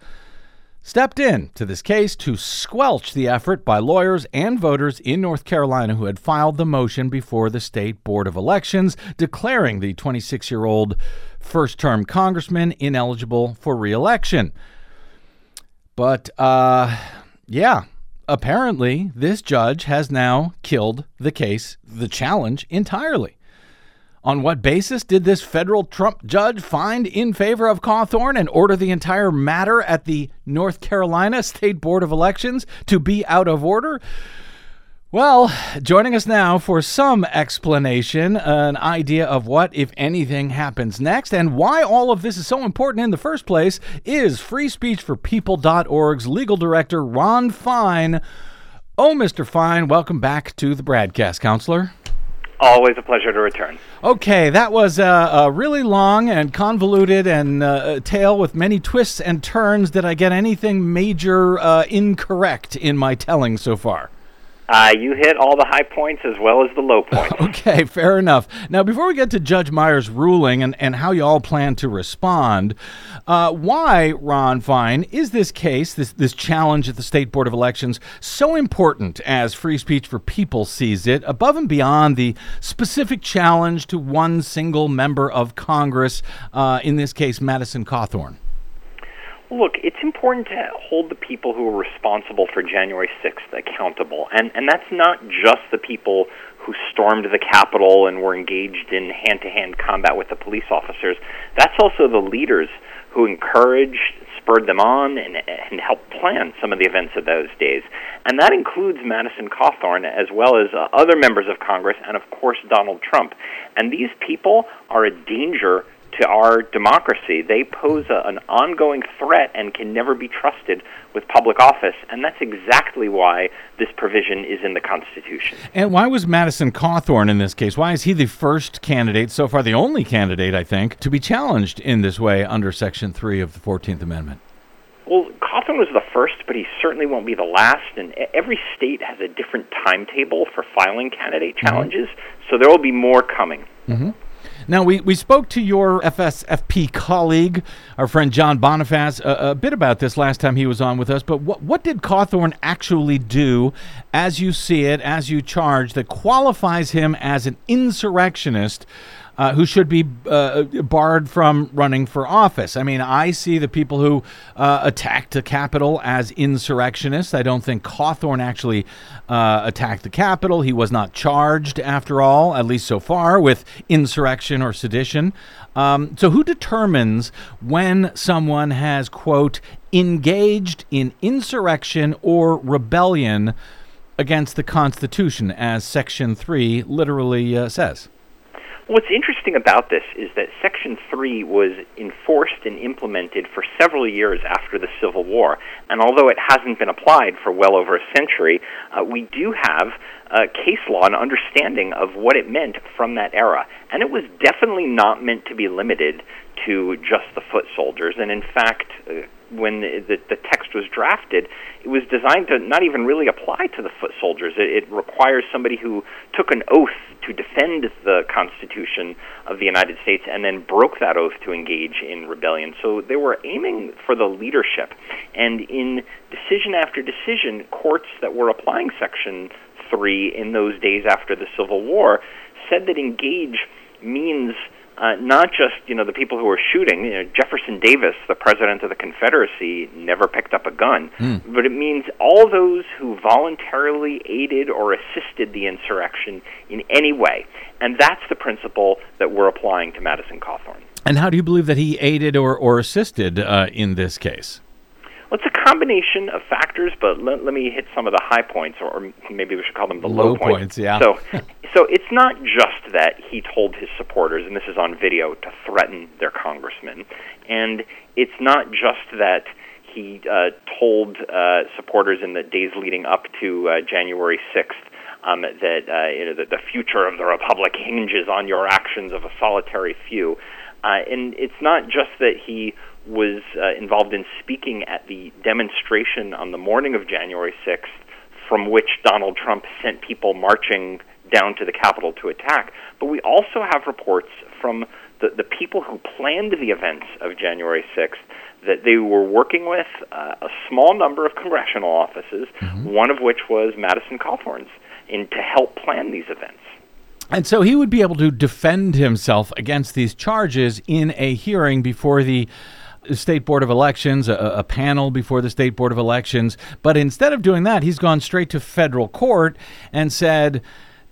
stepped in to this case to squelch the effort by lawyers and voters in North Carolina who had filed the motion before the state board of elections declaring the 26 year old first term congressman ineligible for reelection. But, uh, yeah, apparently this judge has now killed the case, the challenge, entirely. On what basis did this federal Trump judge find in favor of Cawthorn and order the entire matter at the North Carolina State Board of Elections to be out of order? Well, joining us now for some explanation, an idea of what, if anything, happens next, and why all of this is so important in the first place, is FreeSpeechForPeople.org's legal director, Ron Fein. Oh, Mr. Fein, welcome back to the broadcast, counselor.
Always a pleasure to return.
Okay, that was a, a really long and convoluted and uh, tale with many twists and turns. Did I get anything major uh, incorrect in my telling so far?
Uh, you hit all the high points as well as the low [laughs] points.
Okay, fair enough. Now, before we get to Judge Myers' ruling and, and how you all plan to respond, uh, why, Ron Fein, is this case, this, this challenge at the State Board of Elections, so important as Free Speech for People sees it, above and beyond the specific challenge to one single member of Congress, uh, in this case, Madison Cawthorn?
Look, it's important to hold the people who are responsible for January 6th accountable. And, and that's not just the people who stormed the Capitol and were engaged in hand to hand combat with the police officers. That's also the leaders who encouraged, spurred them on, and, and helped plan some of the events of those days. And that includes Madison Cawthorn, as well as uh, other members of Congress, and of course Donald Trump. And these people are a danger to our democracy. They pose a, an ongoing threat and can never be trusted with public office. And that's exactly why this provision is in the Constitution.
And why was Madison Cawthorn in this case? Why is he the first candidate, so far the only candidate, I think, to be challenged in this way under Section 3 of the 14th Amendment?
Well, Cawthorn was the first, but he certainly won't be the last. And every state has a different timetable for filing candidate challenges, mm-hmm. so there will be more coming.
Mm-hmm. Now, we, we spoke to your FSFP colleague, our friend John Bonifaz, a, a, bit about this last time he was on with us. But what, what did Cawthorn actually do, as you see it, as you charge, that qualifies him as an insurrectionist uh, who should be uh, barred from running for office. I mean, I see the people who uh, attacked the Capitol as insurrectionists. I don't think Cawthorn actually uh, attacked the Capitol. He was not charged, after all, at least so far, with insurrection or sedition. Um, so, who determines when someone has, quote, engaged in insurrection or rebellion against the Constitution, as Section 3 literally uh, says?
What's interesting about this is that Section 3 was enforced and implemented for several years after the Civil War. And although it hasn't been applied for well over a century, uh, we do have uh, case law and understanding of what it meant from that era. And it was definitely not meant to be limited to just the foot soldiers. And in fact, uh, when the, the, text was drafted, it was designed to not even really apply to the foot soldiers. It, it requires somebody who took an oath to defend the Constitution of the United States and then broke that oath to engage in rebellion. So they were aiming for the leadership. And in decision after decision, courts that were applying Section 3 in those days after the Civil War said that engage means uh, not just you know the people who were shooting. You know, Jefferson Davis, the president of the Confederacy, never picked up a gun, mm. but it means all those who voluntarily aided or assisted the insurrection in any way, and that's the principle that we're applying to Madison Cawthorn.
And how do you believe that he aided or, or assisted uh, in this case?
Well, it's a combination of factors, but let, let me hit some of the high points, or maybe we should call them the low,
low points. points. Yeah.
So, so it's not just that he told his supporters, and this is on video, to threaten their congressman, and it's not just that he uh, told uh, supporters in the days leading up to uh, January 6th um, that uh, you know, the, the future of the republic [laughs] hinges on your actions of a solitary few. Uh, and it's not just that he was uh, involved in speaking at the demonstration on the morning of January 6th, from which Donald Trump sent people marching down to the Capitol to attack. But we also have reports from the, the people who planned the events of January 6th that they were working with uh, a small number of congressional offices, mm-hmm. one of which was Madison Cawthorn's, in to help plan these events.
And so he would be able to defend himself against these charges in a hearing before the State Board of Elections, a, a, panel before the State Board of Elections. But instead of doing that, he's gone straight to federal court and said,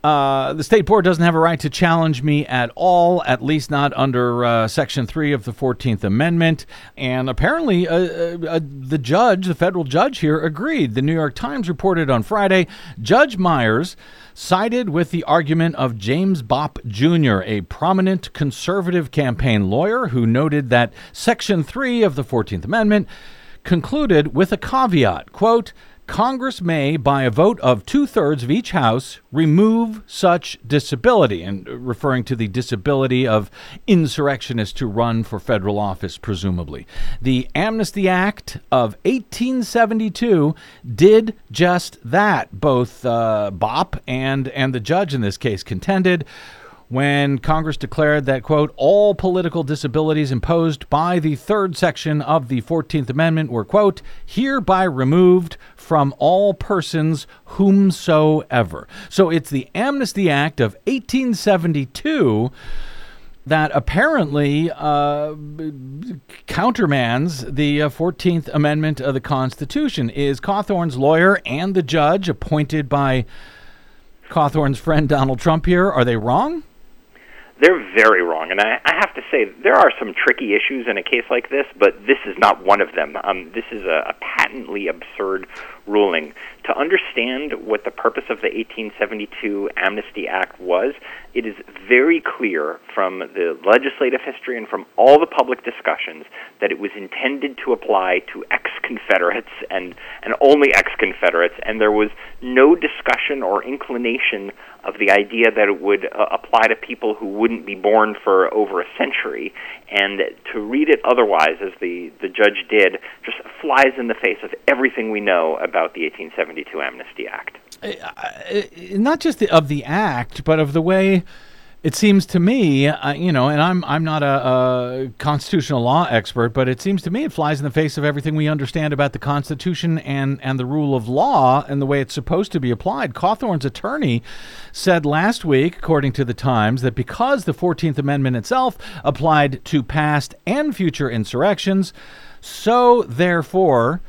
uh, the state board doesn't have a right to challenge me at all, at least not under uh, Section 3 of the 14th Amendment. And apparently, uh, uh, uh, the judge, the federal judge here, agreed. The New York Times reported on Friday Judge Myers sided with the argument of James Bopp Jr., a prominent conservative campaign lawyer who noted that Section 3 of the 14th Amendment concluded with a caveat quote Congress may, by a vote of two thirds of each House, remove such disability, and referring to the disability of insurrectionists to run for federal office, presumably. The Amnesty Act of 1872 did just that. Both uh, Bopp and, and the judge in this case contended when Congress declared that, quote, all political disabilities imposed by the third section of the 14th Amendment were, quote, hereby removed from all persons whomsoever. So it's the Amnesty Act of 1872 that apparently uh, countermands the uh, 14th Amendment of the Constitution. Is Cawthorn's lawyer and the judge appointed by Cawthorn's friend Donald Trump here, are they wrong?
They're very wrong, and I, I have to say there are some tricky issues in a case like this, but this is not one of them. Um, this is a, a patently absurd ruling. To understand what the purpose of the 1872 Amnesty Act was, it is very clear from the legislative history and from all the public discussions that it was intended to apply to ex Confederates and, and only ex Confederates, and there was no discussion or inclination of the idea that it would uh, apply to people who wouldn't be born for over a century. And to read it otherwise, as the, the judge did, just flies in the face of everything we know about the 1872 Amnesty Act.
Uh, not just the, of the act, but of the way it seems to me, uh, you know, and I'm I'm not a, a, constitutional law expert, but it seems to me it flies in the face of everything we understand about the Constitution and and the rule of law and the way it's supposed to be applied. Cawthorn's attorney said last week, according to the Times, that because the Fourteenth Amendment itself applied to past and future insurrections, so therefore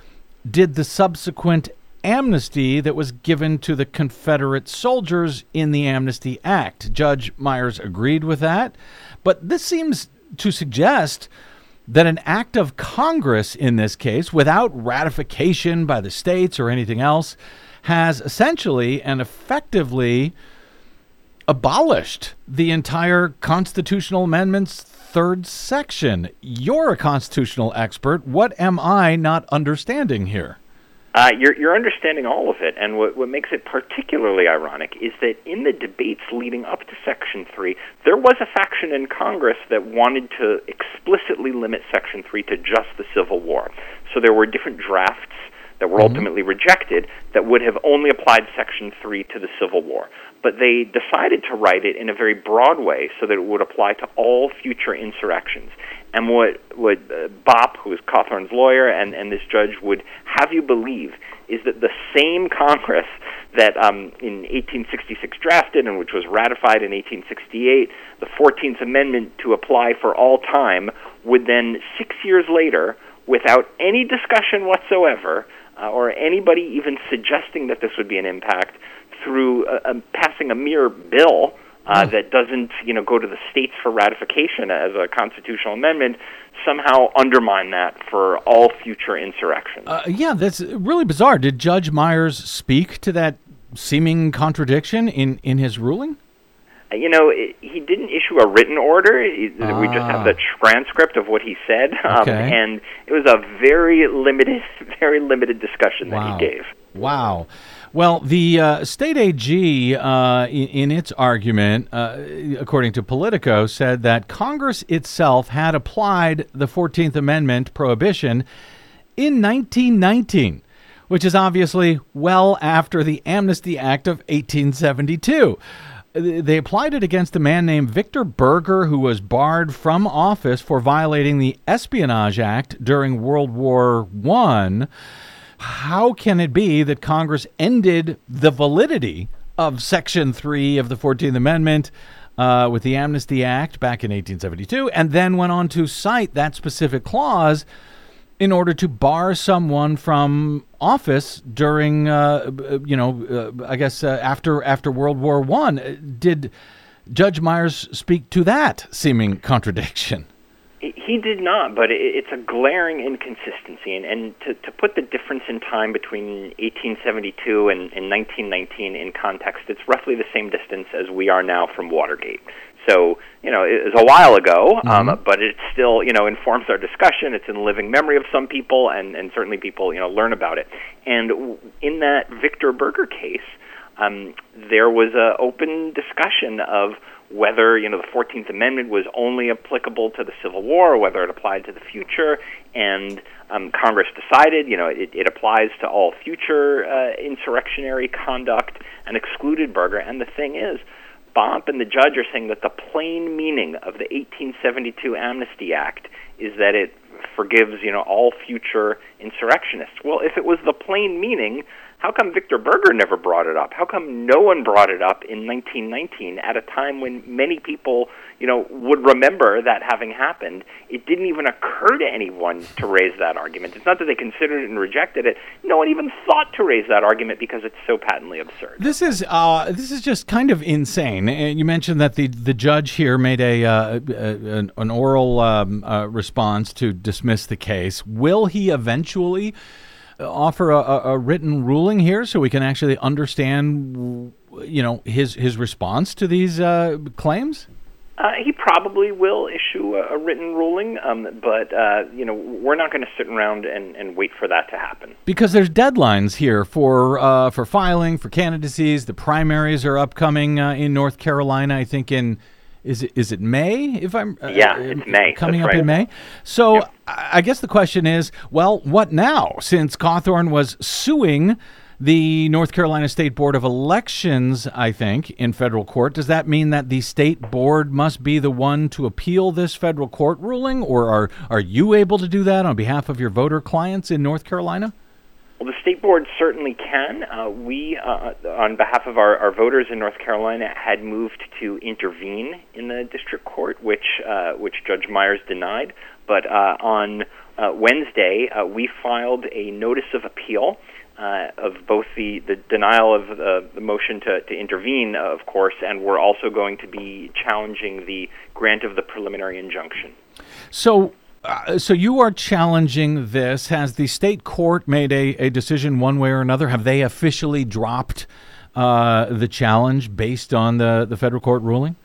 did the subsequent amnesty that was given to the Confederate soldiers in the Amnesty Act. Judge Myers agreed with that, but this seems to suggest that an act of Congress in this case, without ratification by the states or anything else, has essentially and effectively abolished the entire constitutional amendment's third section. You're a constitutional expert. What am I not understanding here?
Uh, you're, you're understanding all of it, and what, what makes it particularly ironic is that in the debates leading up to Section 3, there was a faction in Congress that wanted to explicitly limit Section 3 to just the Civil War. So there were different drafts that were mm-hmm. ultimately rejected that would have only applied Section 3 to the Civil War. But they decided to write it in a very broad way so that it would apply to all future insurrections. And what what uh, Bopp, who is Cawthorn's lawyer, and, and this judge would have you believe is that the same Congress that um, in 1866 drafted and which was ratified in 1868, the 14th Amendment to apply for all time, would then six years later, without any discussion whatsoever, uh, or anybody even suggesting that this would be an impact, through uh, um, passing a mere bill uh, that doesn't, you know, go to the states for ratification as a constitutional amendment, somehow undermine that for all future insurrections.
Uh, yeah, that's really bizarre. Did Judge Myers speak to that seeming contradiction in, in his ruling?
Uh, you know, it, he didn't issue a written order. He, ah. We just have ah. the transcript of what he said, [laughs] um,
okay.
and it was a very limited, [laughs] very limited discussion
wow.
that he gave.
Wow. Well, the uh, state AG, uh, in, in, its argument, uh, according to Politico, said that Congress itself had applied the 14th Amendment prohibition in 1919, which is obviously well after the Amnesty Act of 1872. They applied it against a man named Victor Berger, who was barred from office for violating the Espionage Act during World War One how can it be that Congress ended the validity of Section 3 of the 14th Amendment uh, with the Amnesty Act back in 1872 and then went on to cite that specific clause in order to bar someone from office during, uh, you know, uh, I guess uh, after after World War One? Did Judge Myers speak to that seeming contradiction?
He did not, but it's a glaring inconsistency. And, and to, to put the difference in time between 1872 and, and 1919 in context, it's roughly the same distance as we are now from Watergate. So, you know, it was a while ago, um, but it still, you know, informs our discussion. It's in the living memory of some people, and, and certainly people, you know, learn about it. And in that Victor Berger case, um, there was an open discussion of whether you know the Fourteenth Amendment was only applicable to the Civil War or whether it applied to the future. And um, Congress decided, you know, it, it applies to all future uh, insurrectionary conduct and excluded Berger. And the thing is, Bopp and the judge are saying that the plain meaning of the 1872 Amnesty Act is that it forgives, you know, all future insurrectionists. Well, if it was the plain meaning, how come Victor Berger never brought it up? How come no one brought it up in 1919 at a time when many people, you know, would remember that having happened? It didn't even occur to anyone to raise that argument. It's not that they considered it and rejected it. No one even thought to raise that argument because it's so patently absurd.
This is uh, this is just kind of insane. And you mentioned that the the judge here made a, uh, an, oral um, uh, response to dismiss the case. Will he eventually? Offer a, a, written ruling here so we can actually understand, you know, his his response to these uh, claims?
Uh, he probably will issue a, a written ruling, um, but uh, you know we're not going to sit around and, and, wait for that to happen
because there's deadlines here for uh, for filing for candidacies. The primaries are upcoming uh, in North Carolina. I think in is it is it May? If I'm
uh, yeah, it's May
coming
That's
up
right.
in May. So yep. I guess the question is, well, what now? Since Cawthorn was suing the North Carolina State Board of Elections, I think, in federal court, does that mean that the state board must be the one to appeal this federal court ruling, or are are you able to do that on behalf of your voter clients in North Carolina?
Well, the state board certainly can. Uh, we, uh, on behalf of our, our, voters in North Carolina, had moved to intervene in the district court, which uh, which Judge Myers denied. But uh, on uh, Wednesday, uh, we filed a notice of appeal. of both the, the denial of the motion to, to intervene, of course, and we're also going to be challenging the grant of the preliminary injunction.
So, uh, so you are challenging this. Has the state court made a, a decision one way or another? Have they officially dropped uh, the challenge based on the, the federal court ruling?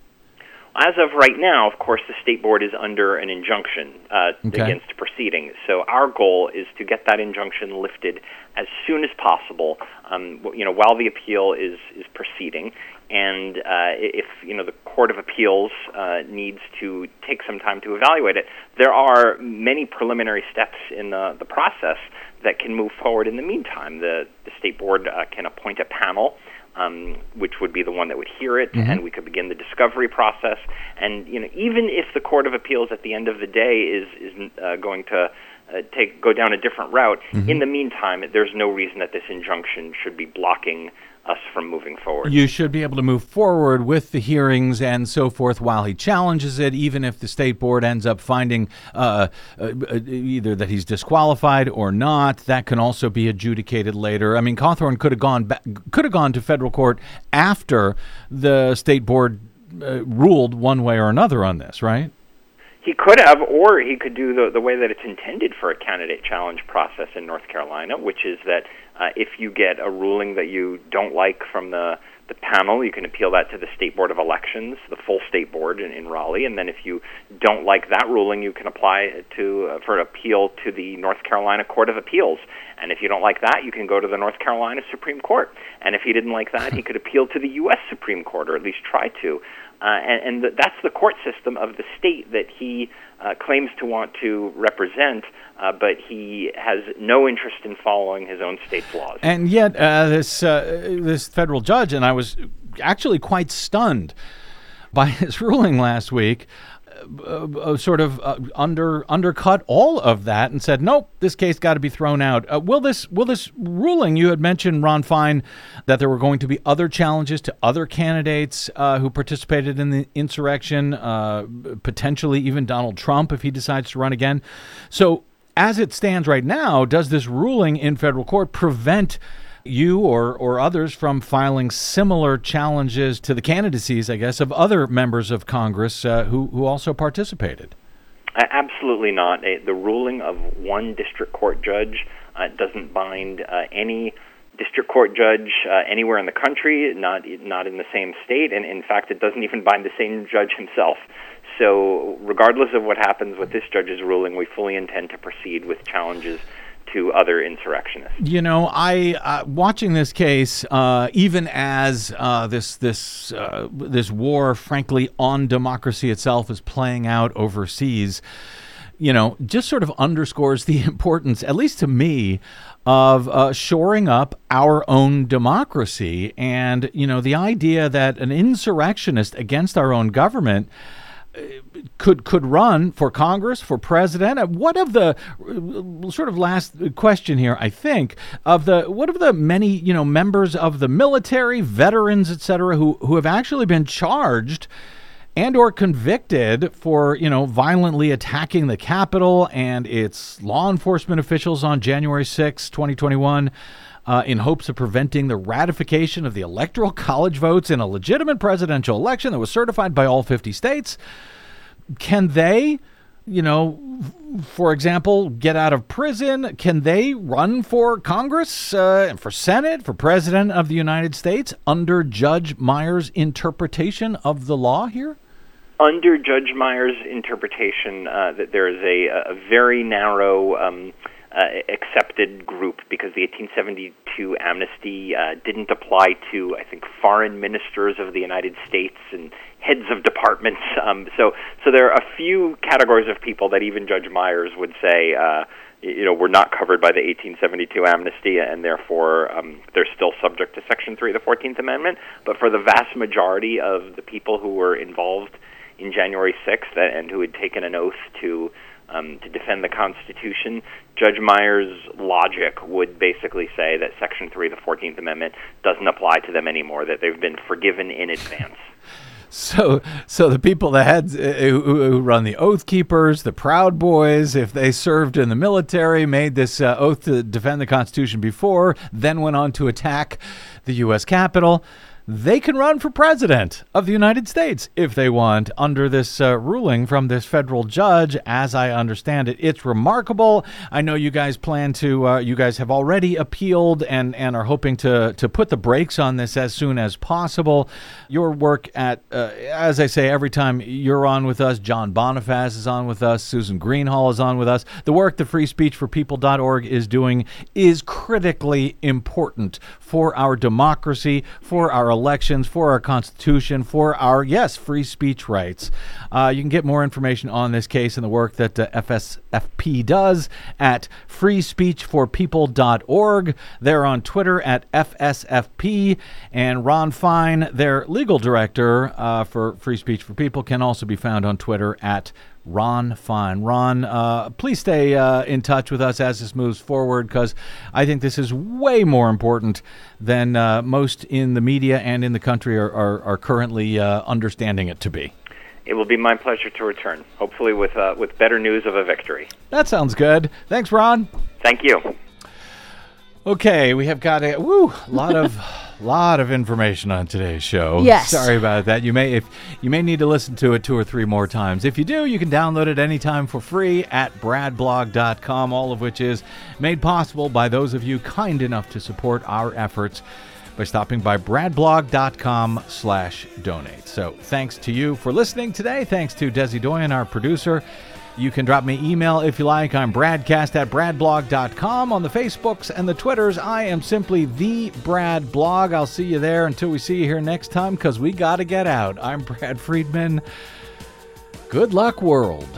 As of right now, of course, the state board is under an injunction uh,
okay.
against proceeding. So our goal is to get that injunction lifted as soon as possible. Um, you know, while the appeal is is proceeding, and uh, if you know the Court of Appeals uh, needs to take some time to evaluate it, there are many preliminary steps in the, the process that can move forward in the meantime. The, the state board uh, can appoint a panel um, which would be the one that would hear it, mm-hmm. and we could begin the discovery process. And you know, even if the Court of Appeals at the end of the day is is uh, going to uh, take go down a different route, mm-hmm. in the meantime, there's no reason that this injunction should be blocking us from moving forward.
You should be able to move forward with the hearings and so forth while he challenges it, even if the state board ends up finding uh, uh, either that he's disqualified or not. That can also be adjudicated later. I mean, Cawthorn could have gone back, could have gone to federal court after the state board uh, ruled one way or another on this, right?
He could have, or he could do the, the way that it's intended for a candidate challenge process in North Carolina, which is that uh, if you get a ruling that you don't like from the the panel, you can appeal that to the State Board of Elections, the full state board in, in Raleigh, and then if you don't like that ruling, you can apply to uh, for an appeal to the North Carolina Court of Appeals. And if you don't like that, you can go to the North Carolina Supreme Court. And if he didn't like that, he [laughs] could appeal to the U.S. Supreme Court, or at least try to. Uh, and and that's the court system of the state that he uh, claims to want to represent, uh, but he has no interest in following his own state's laws.
And yet, uh, this uh, this federal judge, and I was actually quite stunned by [laughs] his ruling last week uh, uh, sort of uh, under undercut all of that and said, "Nope, this case got to be thrown out." Uh, will this will this ruling? You had mentioned Ron Fein that there were going to be other challenges to other candidates who participated in the insurrection, potentially even Donald Trump if he decides to run again. So, as it stands right now, does this ruling in federal court prevent? You or, or others from filing similar challenges to the candidacies, I guess, of other members of Congress uh, who, who also participated?
Absolutely not. The ruling of one district court judge uh, doesn't bind uh, any district court judge uh, anywhere in the country, not not in the same state, and in fact, it doesn't even bind the same judge himself. So, regardless of what happens with this judge's ruling, we fully intend to proceed with challenges to other insurrectionists.
You know, I uh, watching this case, uh, even as uh, this this uh, this war, frankly, on democracy itself is playing out overseas. You know, just sort of underscores the [laughs] importance, at least to me, of uh, shoring up our own democracy. And you know, the idea that an insurrectionist against our own government could could run for Congress, for president. Uh, what of the uh, sort of last question here? I think of the what of the many you know members of the military, veterans, etc., who who have actually been charged and or convicted for you know violently attacking the Capitol and its law enforcement officials on January 6, 2021. Uh, in hopes of preventing the ratification of the electoral college votes in a legitimate presidential election that was certified by all 50 states can they, you know, for example, get out of prison? Can they run for Congress, uh, and for Senate, for President of the United States under Judge Myers' interpretation of the law here?
Under Judge Myers' interpretation, uh, that there is a, a very narrow. Um, uh, accepted group because the 1872 amnesty uh, didn't apply to, I think, foreign ministers of the United States and heads of departments. [laughs] Um, so, so there are a few categories of people that even Judge Myers would say, uh, you know, were not covered by the 1872 amnesty, and therefore um, they're still subject to Section 3 of the 14th Amendment. But for the vast majority of the people who were involved in January 6th and who had taken an oath to um, to defend the Constitution, Judge Myers' logic would basically say that Section 3 of the 14th Amendment doesn't apply to them anymore, that they've been forgiven in advance.
So, so the people that had who, who, run the Oath Keepers, the Proud Boys, if they served in the military, made this uh, oath to defend the Constitution before, then went on to attack the U.S. Capitol they can run for president of the United States if they want under this uh, ruling from this federal judge. As I understand it, it's remarkable. I know you guys plan to, uh, you guys have already appealed and, and are hoping to, to put the brakes on this as soon as possible. Your work at, uh, as I say, every time you're on with us, John Bonifaz is on with us, Susan Greenhalgh is on with us. The work the Free Speech for freespeechforpeople.org is doing is critically important for our democracy, for our elections, for our Constitution, for our, yes, free speech rights. Uh, you can get more information on this case and the work that uh, FSFP does at freespeechforpeople.org. They're on Twitter at FSFP. And Ron Fein, their legal director uh, for Free Speech for People, can also be found on Twitter at Ron Fein. Ron, uh, please stay uh, in touch with us as this moves forward because I think this is way more important than uh, most in the media and in the country are, are, are currently uh, understanding it to be.
It will be my pleasure to return, hopefully with uh, with better news of a victory.
That sounds good. Thanks, Ron.
Thank you.
Okay, we have got a woo lot of [laughs] lot of information on today's show.
Yes.
Sorry about that. You may if you may need to listen to it two or three more times. If you do, you can download it anytime for free at bradblog.com, all of which is made possible by those of you kind enough to support our efforts by stopping by bradblog.com slash donate. So thanks to you for listening today. Thanks to Desi Doyen, our producer. You can drop me email if you like. I'm bradcast at bradblog.com. On the Facebooks and the Twitters, I am simply the Brad Blog. I'll see you there until we see you here next time because we got to get out. I'm Brad Friedman. Good luck, world.